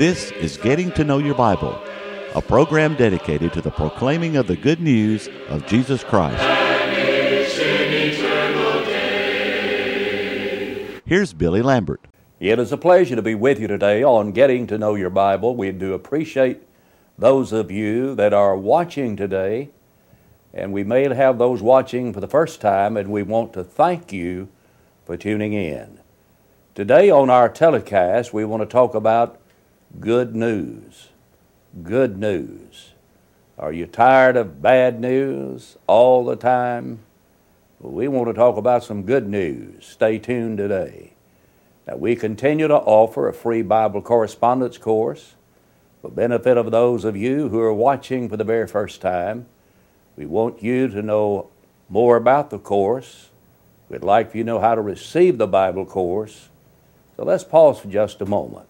This is Getting to Know Your Bible, a program dedicated to the proclaiming of the good news of Jesus Christ. Here's Billy Lambert. It is a pleasure to be with you today on Getting to Know Your Bible. We do appreciate those of you that are watching today, and we may have those watching for the first time, and we want to thank you for tuning in. Today on our telecast, we want to talk about good news. Good news. Are you tired of bad news all the time? We want to talk about some good news. Stay tuned today. Now, we continue to offer a free Bible correspondence course for benefit of those of you who are watching for the very first time. We want you to know more about the course. We'd like for you to know how to receive the Bible course. So let's pause for just a moment.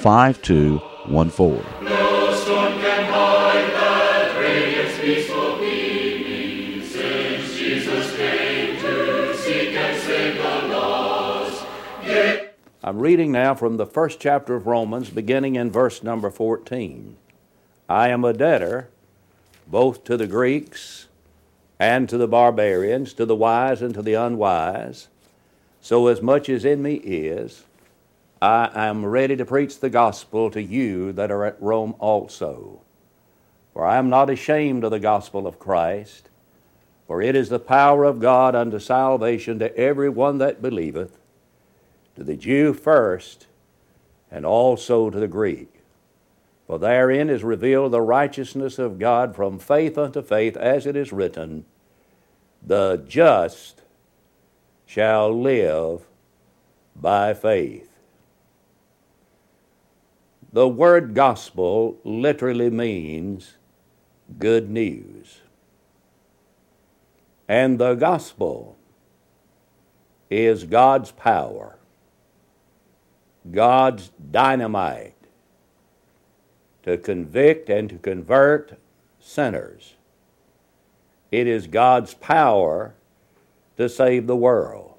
5214. No storm can hide that radiance peaceful beaming, since Jesus came to seek and save the lost. I'm reading now from the first chapter of Romans, beginning in verse number 14. I am a debtor both to the Greeks and to the barbarians, to the wise and to the unwise. So, as much as in me is, I am ready to preach the gospel to you that are at Rome also. For I am not ashamed of the gospel of Christ, for it is the power of God unto salvation to every one that believeth, to the Jew first, and also to the Greek. For therein is revealed the righteousness of God from faith unto faith, as it is written, The just shall live by faith. The word gospel literally means good news. And the gospel is God's power, God's dynamite to convict and to convert sinners. It is God's power to save the world.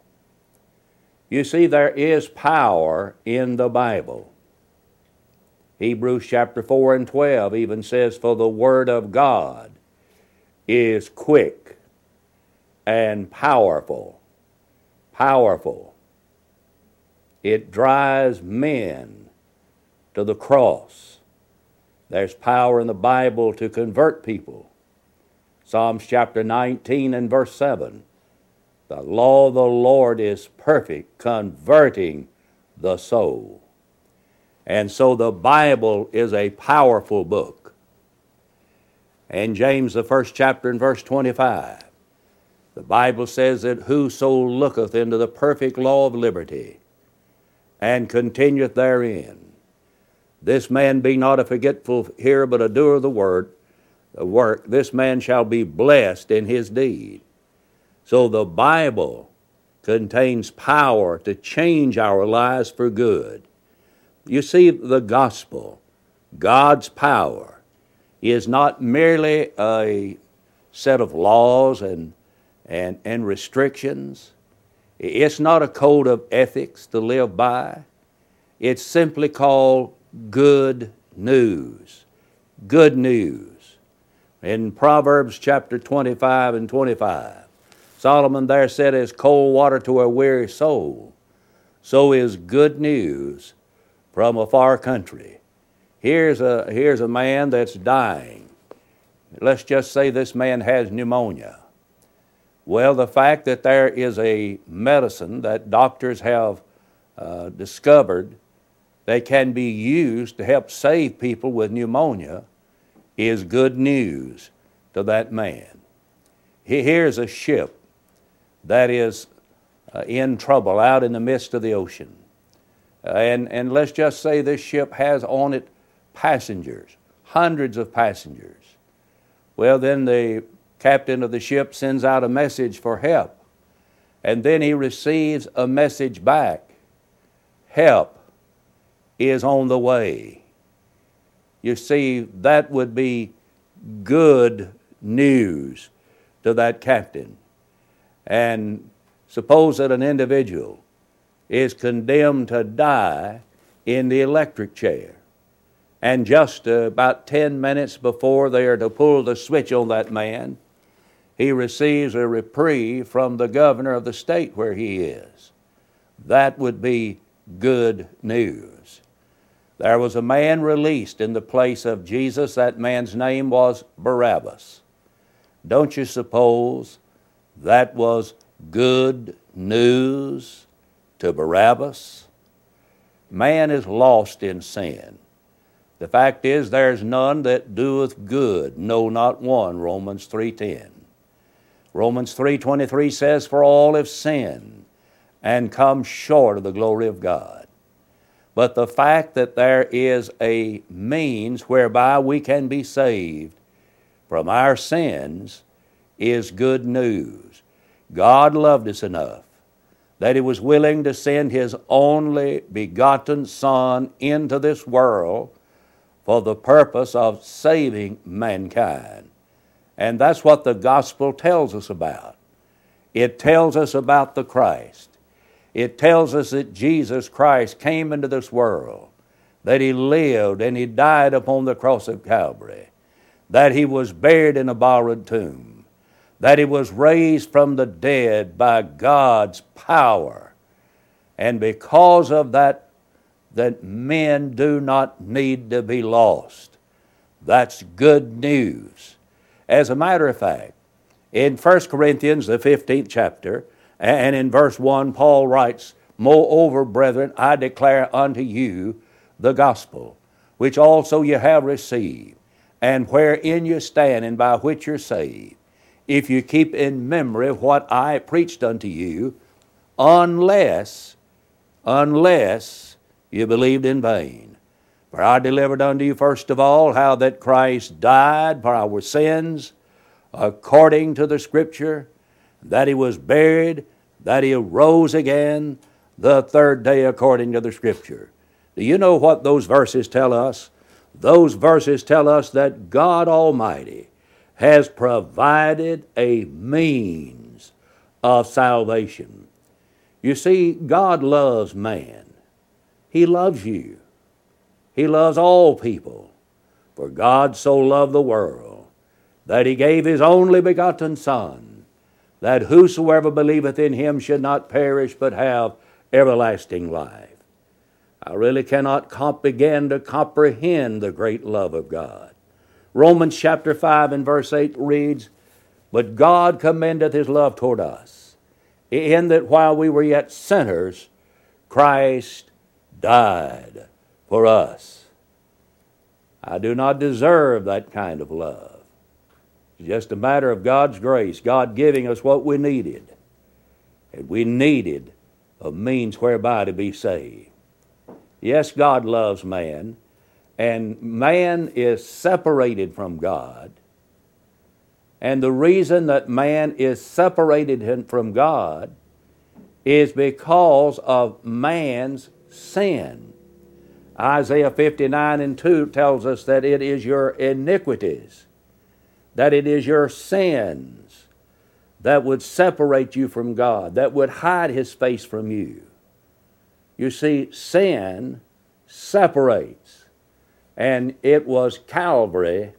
You see, there is power in the Bible. Hebrews chapter 4 and 12 even says, For the Word of God is quick and powerful. Powerful. It drives men to the cross. There's power in the Bible to convert people. Psalms chapter 19 and verse 7. The law of the Lord is perfect, converting the soul. And so the Bible is a powerful book. And James, the first chapter and verse 25, the Bible says that whoso looketh into the perfect law of liberty and continueth therein, this man be not a forgetful hearer, but a doer of the word, the work, this man shall be blessed in his deed. So the Bible contains power to change our lives for good. You see, the gospel, God's power, is not merely a set of laws and, and, and restrictions. It's not a code of ethics to live by. It's simply called good news. Good news. In Proverbs chapter 25 and 25, Solomon there said, As cold water to a weary soul, so is good news from a far country. Here's a, here's a man that's dying. Let's just say this man has pneumonia. Well, the fact that there is a medicine that doctors have uh, discovered that can be used to help save people with pneumonia is good news to that man. Here's a ship that is uh, in trouble out in the midst of the ocean. Uh, and, and let's just say this ship has on it passengers, hundreds of passengers. Well, then the captain of the ship sends out a message for help. And then he receives a message back help is on the way. You see, that would be good news to that captain. And suppose that an individual is condemned to die in the electric chair. And just uh, about 10 minutes before they are to pull the switch on that man, he receives a reprieve from the governor of the state where he is. That would be good news. There was a man released in the place of Jesus. That man's name was Barabbas. Don't you suppose that was good news to Barabbas? Man is lost in sin. The fact is there's none that doeth good, no not one, Romans 3:10. Romans 3:23 says for all have sinned and come short of the glory of God. But the fact that there is a means whereby we can be saved from our sins is good news. God loved us enough that He was willing to send His only begotten Son into this world for the purpose of saving mankind. And that's what the gospel tells us about. It tells us about the Christ. It tells us that Jesus Christ came into this world, that He lived and He died upon the cross of Calvary, that He was buried in a borrowed tomb, that he was raised from the dead by God's power. And because of that, that men do not need to be lost. That's good news. As a matter of fact, in 1 Corinthians, the 15th chapter, and in verse 1, Paul writes, Moreover, brethren, I declare unto you the gospel, which also you have received, and wherein you stand, and by which you're saved if you keep in memory what I preached unto you, unless, unless you believed in vain. For I delivered unto you first of all how that Christ died for our sins, according to the Scripture, that he was buried, that he arose again the third day according to the Scripture. Do you know what those verses tell us? Those verses tell us that God Almighty has provided a means of salvation. You see, God loves man. He loves you. He loves all people. For God so loved the world that he gave his only begotten Son, that whosoever believeth in him should not perish but have everlasting life. I really cannot begin to comprehend the great love of God. Romans chapter 5 and verse 8 reads, But God commendeth his love toward us, in that while we were yet sinners, Christ died for us. I do not deserve that kind of love. It's just a matter of God's grace, God giving us what we needed. And we needed a means whereby to be saved. Yes, God loves man, and man is separated from God. And the reason that man is separated from God is because of man's sin. Isaiah 59 and 2 tells us that it is your iniquities, that it is your sins that would separate you from God, that would hide His face from you. You see, sin separates. And it was Calvary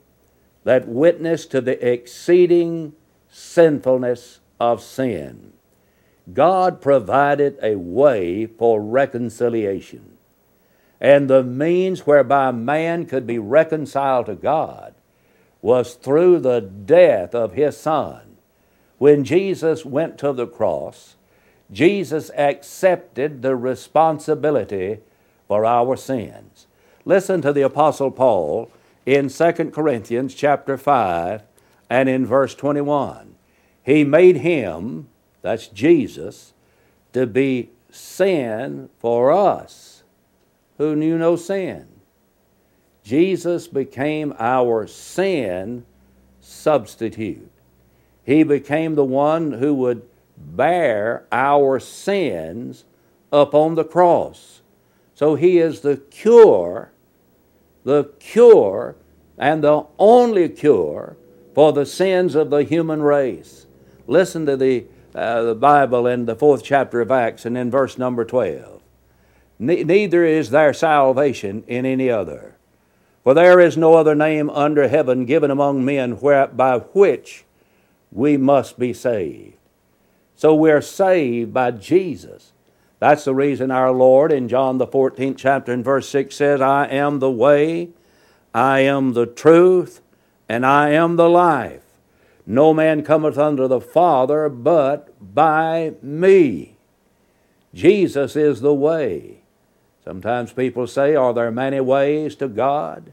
that witnessed to the exceeding sinfulness of sin. God provided a way for reconciliation. And the means whereby man could be reconciled to God was through the death of his Son. When Jesus went to the cross, Jesus accepted the responsibility for our sins. Listen to the apostle Paul in 2 Corinthians chapter 5 and in verse 21. He made him, that's Jesus, to be sin for us who knew no sin. Jesus became our sin substitute. He became the one who would bear our sins upon the cross. So he is the cure, the cure, and the only cure for the sins of the human race. Listen to the, uh, the Bible in the fourth chapter of Acts and in verse number 12. Ne- neither is there salvation in any other. For there is no other name under heaven given among men where, by which we must be saved. So we're saved by Jesus. That's the reason our Lord in John the 14th chapter and verse 6 says, I am the way, I am the truth, and I am the life. No man cometh unto the Father but by me. Jesus is the way. Sometimes people say, Are there many ways to God?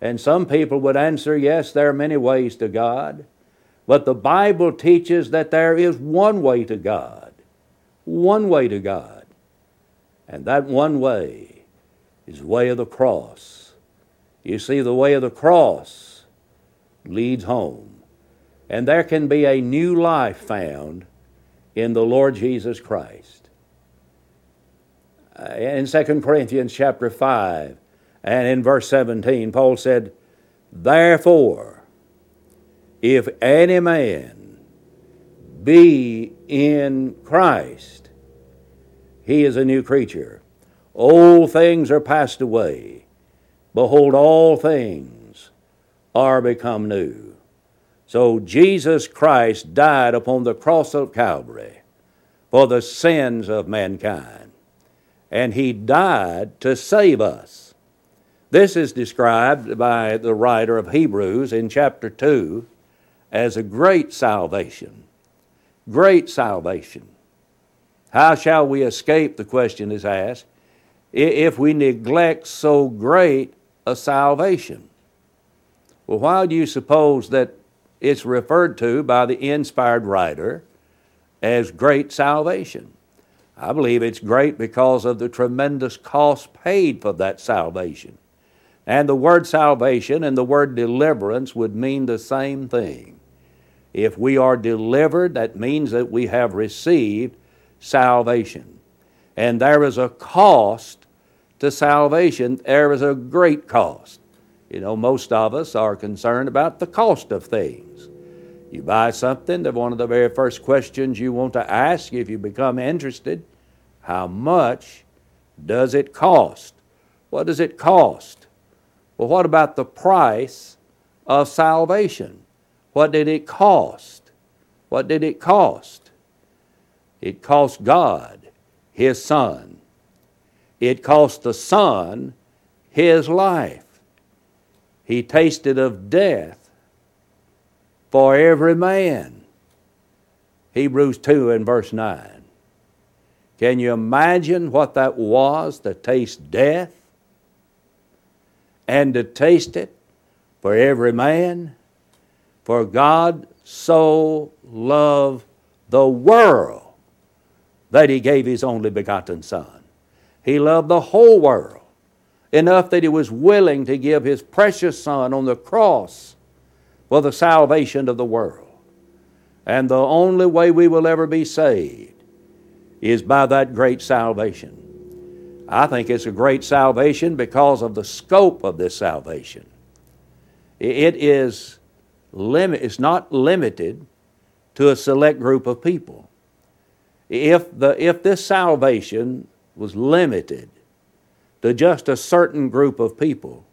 And some people would answer, Yes, there are many ways to God. But the Bible teaches that there is one way to God. One way to God. And that one way is the way of the cross. You see, the way of the cross leads home. And there can be a new life found in the Lord Jesus Christ. Uh, in 2 Corinthians chapter 5 and in verse 17, Paul said, Therefore, if any man be in Christ, he is a new creature. Old things are passed away. Behold, all things are become new. So Jesus Christ died upon the cross of Calvary for the sins of mankind and he died to save us. This is described by the writer of Hebrews in chapter 2 as a great salvation. Great salvation. How shall we escape, the question is asked, if we neglect so great a salvation? Well, why do you suppose that it's referred to by the inspired writer as great salvation? I believe it's great because of the tremendous cost paid for that salvation. And the word salvation and the word deliverance would mean the same thing. If we are delivered, that means that we have received salvation. And there is a cost to salvation, there is a great cost. You know, most of us are concerned about the cost of things. You buy something, that one of the very first questions you want to ask if you become interested how much does it cost? What does it cost? Well, what about the price of salvation? What did it cost? What did it cost? It cost God His Son. It cost the Son His life. He tasted of death for every man. Hebrews 2 and verse 9. Can you imagine what that was to taste death and to taste it for every man? For God so loved the world that he gave his only begotten Son. He loved the whole world enough that he was willing to give his precious Son on the cross for the salvation of the world. And the only way we will ever be saved is by that great salvation. I think it's a great salvation because of the scope of this salvation. It is limit, it's not limited to a select group of people. If, the, if this salvation was limited to just a certain group of people,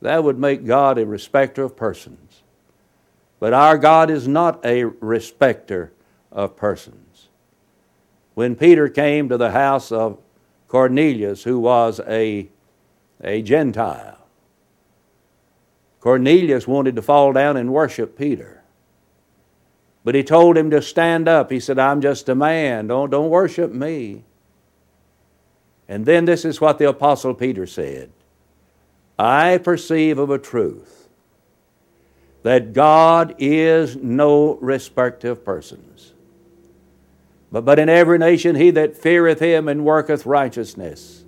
that would make God a respecter of persons. But our God is not a respecter of persons when Peter came to the house of Cornelius, who was a, a Gentile. Cornelius wanted to fall down and worship Peter. But he told him to stand up. He said, I'm just a man. Don't, don't worship me. And then this is what the Apostle Peter said I perceive of a truth that God is no respecter of persons. But, but in every nation, he that feareth him and worketh righteousness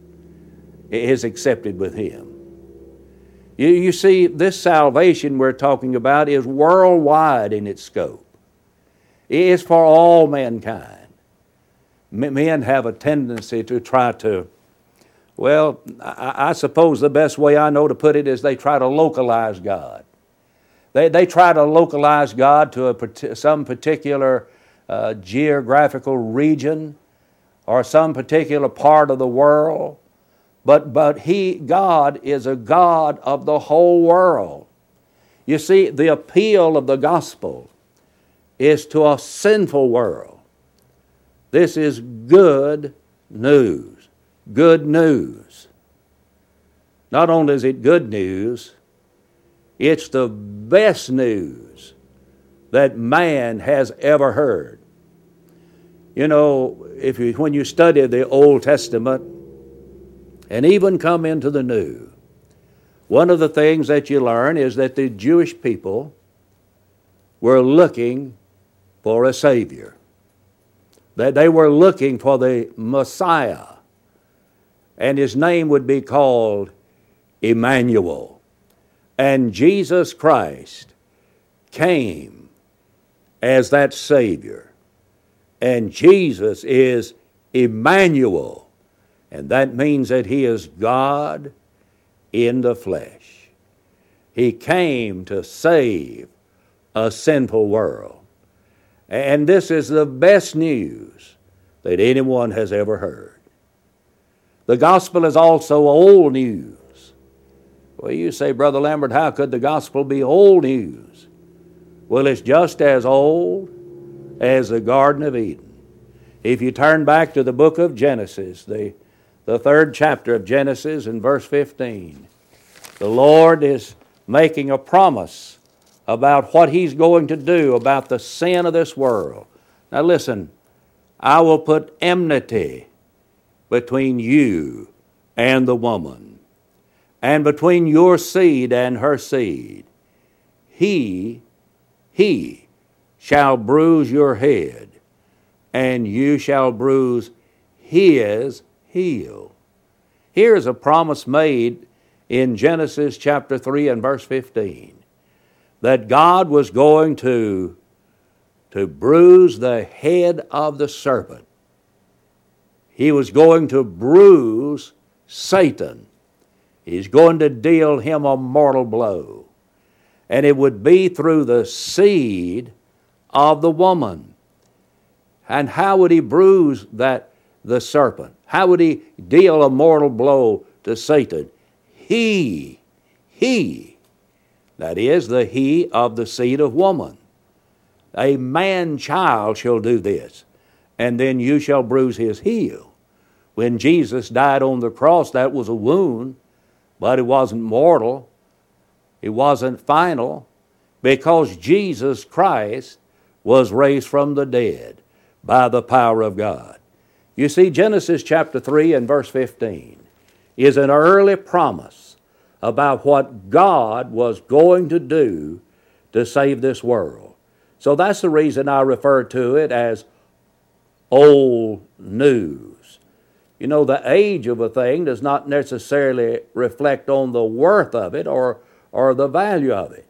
is accepted with him. You, you see, this salvation we're talking about is worldwide in its scope. It is for all mankind. Men have a tendency to try to, well, I, I suppose the best way I know to put it is they try to localize God. They, they try to localize God to a, some particular uh, geographical region or some particular part of the world. But, but he, God, is a God of the whole world. You see, the appeal of the gospel is to a sinful world. This is good news. Good news. Not only is it good news, it's the best news that man has ever heard. You know, if you, when you study the Old Testament and even come into the New, one of the things that you learn is that the Jewish people were looking for a Savior, that they were looking for the Messiah, and his name would be called Emmanuel. And Jesus Christ came as that Savior. And Jesus is Emmanuel. And that means that He is God in the flesh. He came to save a sinful world. And this is the best news that anyone has ever heard. The gospel is also old news. Well, you say, Brother Lambert, how could the gospel be old news? Well, it's just as old as the Garden of Eden. If you turn back to the book of Genesis, the, the third chapter of Genesis in verse 15, the Lord is making a promise about what He's going to do about the sin of this world. Now, listen, I will put enmity between you and the woman and between your seed and her seed. He, he shall bruise your head, and you shall bruise his heel. Here is a promise made in Genesis chapter 3 and verse 15 that God was going to, to bruise the head of the serpent. He was going to bruise Satan He's going to deal him a mortal blow. And it would be through the seed of the woman. And how would he bruise that the serpent? How would he deal a mortal blow to Satan? He, he, that is the he of the seed of woman. A man child shall do this, and then you shall bruise his heel. When Jesus died on the cross, that was a wound but it wasn't mortal, it wasn't final, because Jesus Christ was raised from the dead by the power of God. You see, Genesis chapter 3 and verse 15 is an early promise about what God was going to do to save this world. So that's the reason I refer to it as old news. You know, the age of a thing does not necessarily reflect on the worth of it or, or the value of it.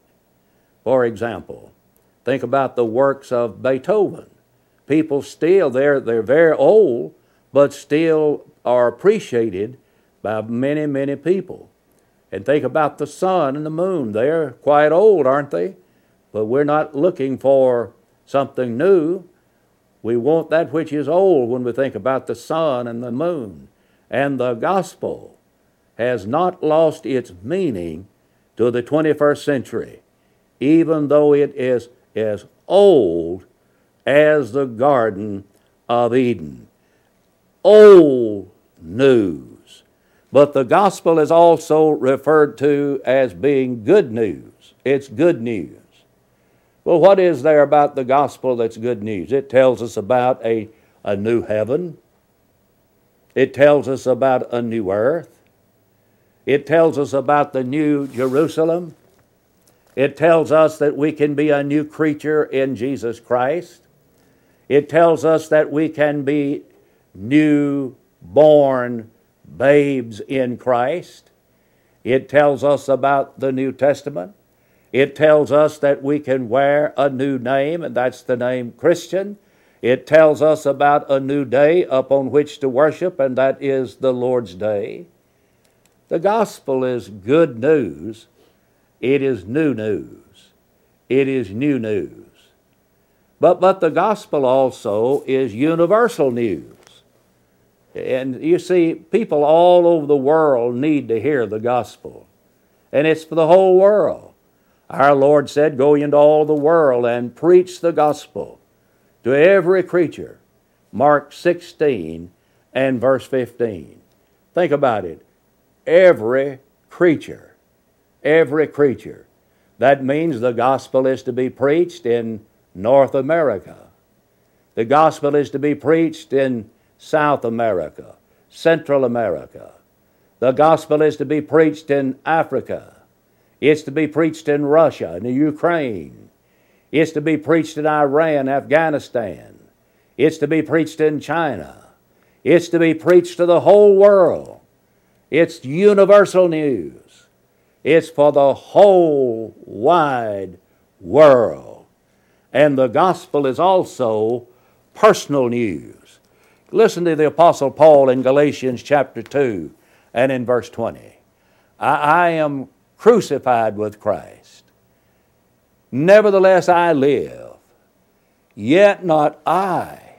For example, think about the works of Beethoven. People still, they're, they're very old, but still are appreciated by many, many people. And think about the sun and the moon. They're quite old, aren't they? But we're not looking for something new. We want that which is old when we think about the sun and the moon. And the gospel has not lost its meaning to the 21st century, even though it is as old as the Garden of Eden. Old news. But the gospel is also referred to as being good news. It's good news. Well, what is there about the gospel that's good news? It tells us about a, a new heaven, it tells us about a new earth, it tells us about the new Jerusalem. It tells us that we can be a new creature in Jesus Christ. It tells us that we can be new born babes in Christ. It tells us about the New Testament. It tells us that we can wear a new name, and that's the name Christian. It tells us about a new day upon which to worship, and that is the Lord's Day. The gospel is good news. It is new news. It is new news. But, but the gospel also is universal news. And you see, people all over the world need to hear the gospel. And it's for the whole world. Our Lord said, Go into all the world and preach the gospel to every creature. Mark 16 and verse 15. Think about it. Every creature. Every creature. That means the gospel is to be preached in North America. The gospel is to be preached in South America, Central America. The gospel is to be preached in Africa. It's to be preached in Russia, in the Ukraine. It's to be preached in Iran, Afghanistan. It's to be preached in China. It's to be preached to the whole world. It's universal news. It's for the whole wide world. And the gospel is also personal news. Listen to the Apostle Paul in Galatians chapter 2 and in verse 20. I, I am crucified with Christ. Nevertheless, I live, yet not I,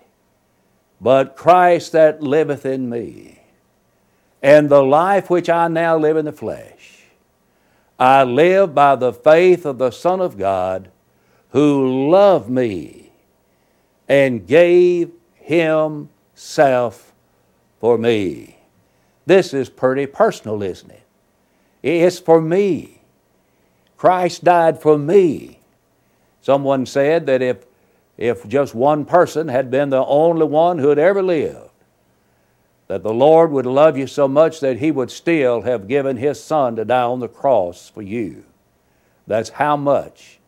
but Christ that liveth in me. And the life which I now live in the flesh, I live by the faith of the Son of God who loved me and gave himself for me. This is pretty personal, isn't it? It's for me. Christ died for me. Someone said that if, if just one person had been the only one who had ever lived, that the Lord would love you so much that He would still have given His Son to die on the cross for you. That's how much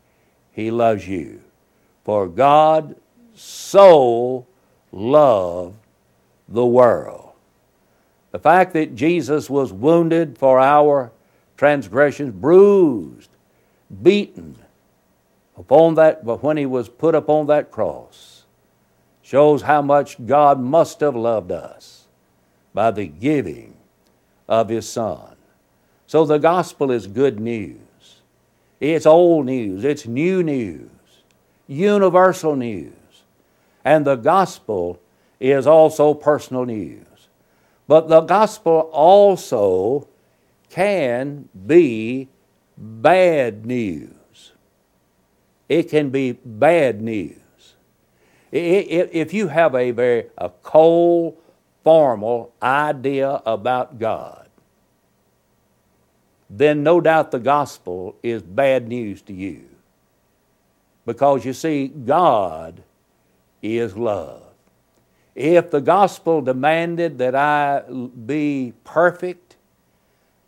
He loves you. For God so loved the world. The fact that Jesus was wounded for our transgressions, bruised, beaten upon that, but when he was put upon that cross, shows how much God must have loved us by the giving of his Son. So the gospel is good news. It's old news, it's new news, universal news. And the gospel is also personal news. But the gospel also can be bad news. It can be bad news. If you have a very a cold, formal idea about God, then no doubt the gospel is bad news to you. Because you see, God is love. If the gospel demanded that I be perfect,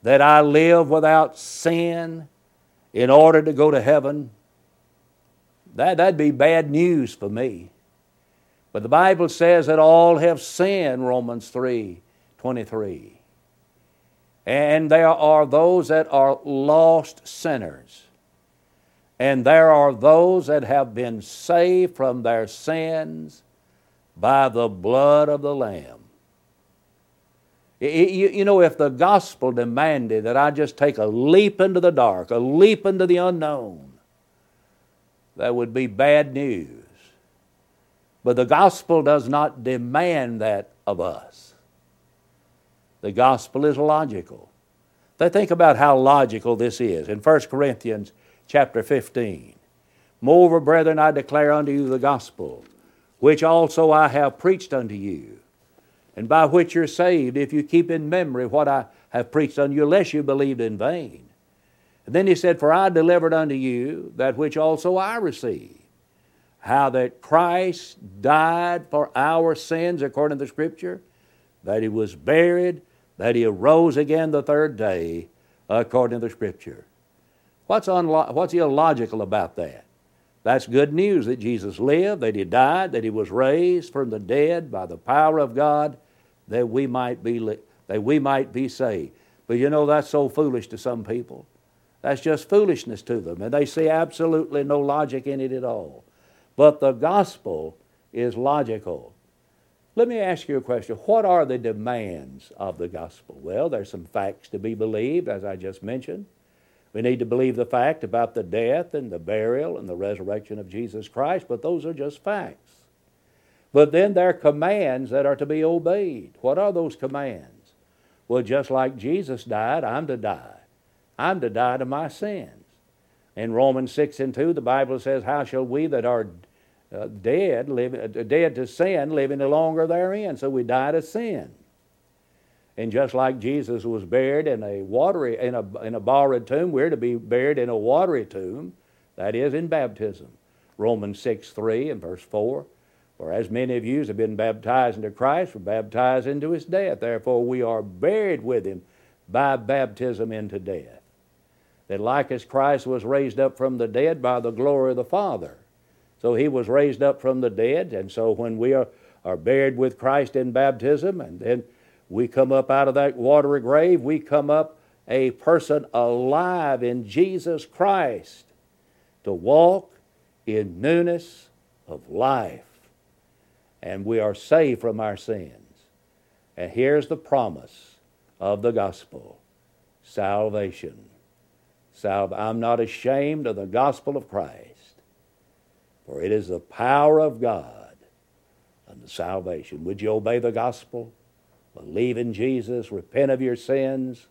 that I live without sin in order to go to heaven, that, that'd be bad news for me. But the Bible says that all have sinned, Romans 3 23. And there are those that are lost sinners. And there are those that have been saved from their sins by the blood of the Lamb. You, know, if the gospel demanded that I just take a leap into the dark, a leap into the unknown, that would be bad news. But the gospel does not demand that of us. The gospel is logical. They think about how logical this is. In 1 Corinthians chapter 15. Moreover, brethren, I declare unto you the gospel, which also I have preached unto you, and by which you're saved, if you keep in memory what I have preached unto you, lest you believed in vain. And then he said, For I delivered unto you that which also I received, how that Christ died for our sins according to the Scripture, that he was buried, that he arose again the third day according to the Scripture. What's, unlo- what's illogical about that? That's good news that Jesus lived, that he died, that he was raised from the dead by the power of God, that we might be, li- that we might be saved. But you know, that's so foolish to some people. That's just foolishness to them, and they see absolutely no logic in it at all. But the gospel is logical. Let me ask you a question. What are the demands of the gospel? Well, there's some facts to be believed, as I just mentioned. We need to believe the fact about the death and the burial and the resurrection of Jesus Christ, but those are just facts. But then there are commands that are to be obeyed. What are those commands? Well, just like Jesus died, I'm to die. I'm to die to my sins. In Romans 6 and 2, the Bible says, How shall we that are uh, dead, live, uh, dead to sin, live any longer therein? So we die to sin. And just like Jesus was buried in a watery, in a, in a borrowed tomb, we're to be buried in a watery tomb, that is in baptism. Romans 6 3 and verse 4. For as many of you have been baptized into Christ, were baptized into his death. Therefore, we are buried with him by baptism into death. That like as Christ was raised up from the dead by the glory of the Father. So he was raised up from the dead, and so when we are, are buried with Christ in baptism, and then we come up out of that watery grave, we come up a person alive in Jesus Christ to walk in newness of life and we are saved from our sins. And here's the promise of the gospel salvation. Sal- I'm not ashamed of the gospel of Christ, for it is the power of God unto salvation. Would you obey the gospel? Believe in Jesus, repent of your sins,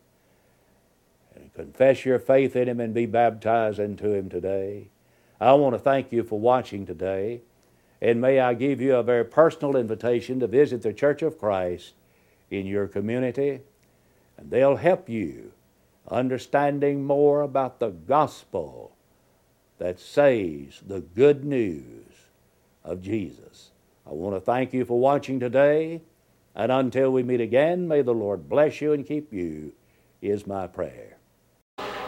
and confess your faith in Him and be baptized into Him today. I want to thank you for watching today. And may I give you a very personal invitation to visit the Church of Christ in your community, and they'll help you understanding more about the gospel that says the good news of Jesus. I want to thank you for watching today, and until we meet again, may the Lord bless you and keep you, is my prayer.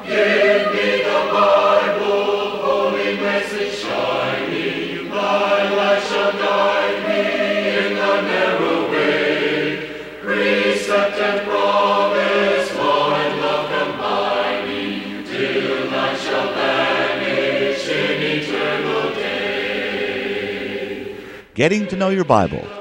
Give me the Bible, holy message shining, shall guide me in the narrow way. Precept and promise, law and love combining, till shall vanish in eternal day. Getting to Know Your Bible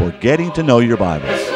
for Getting to Know Your Bible.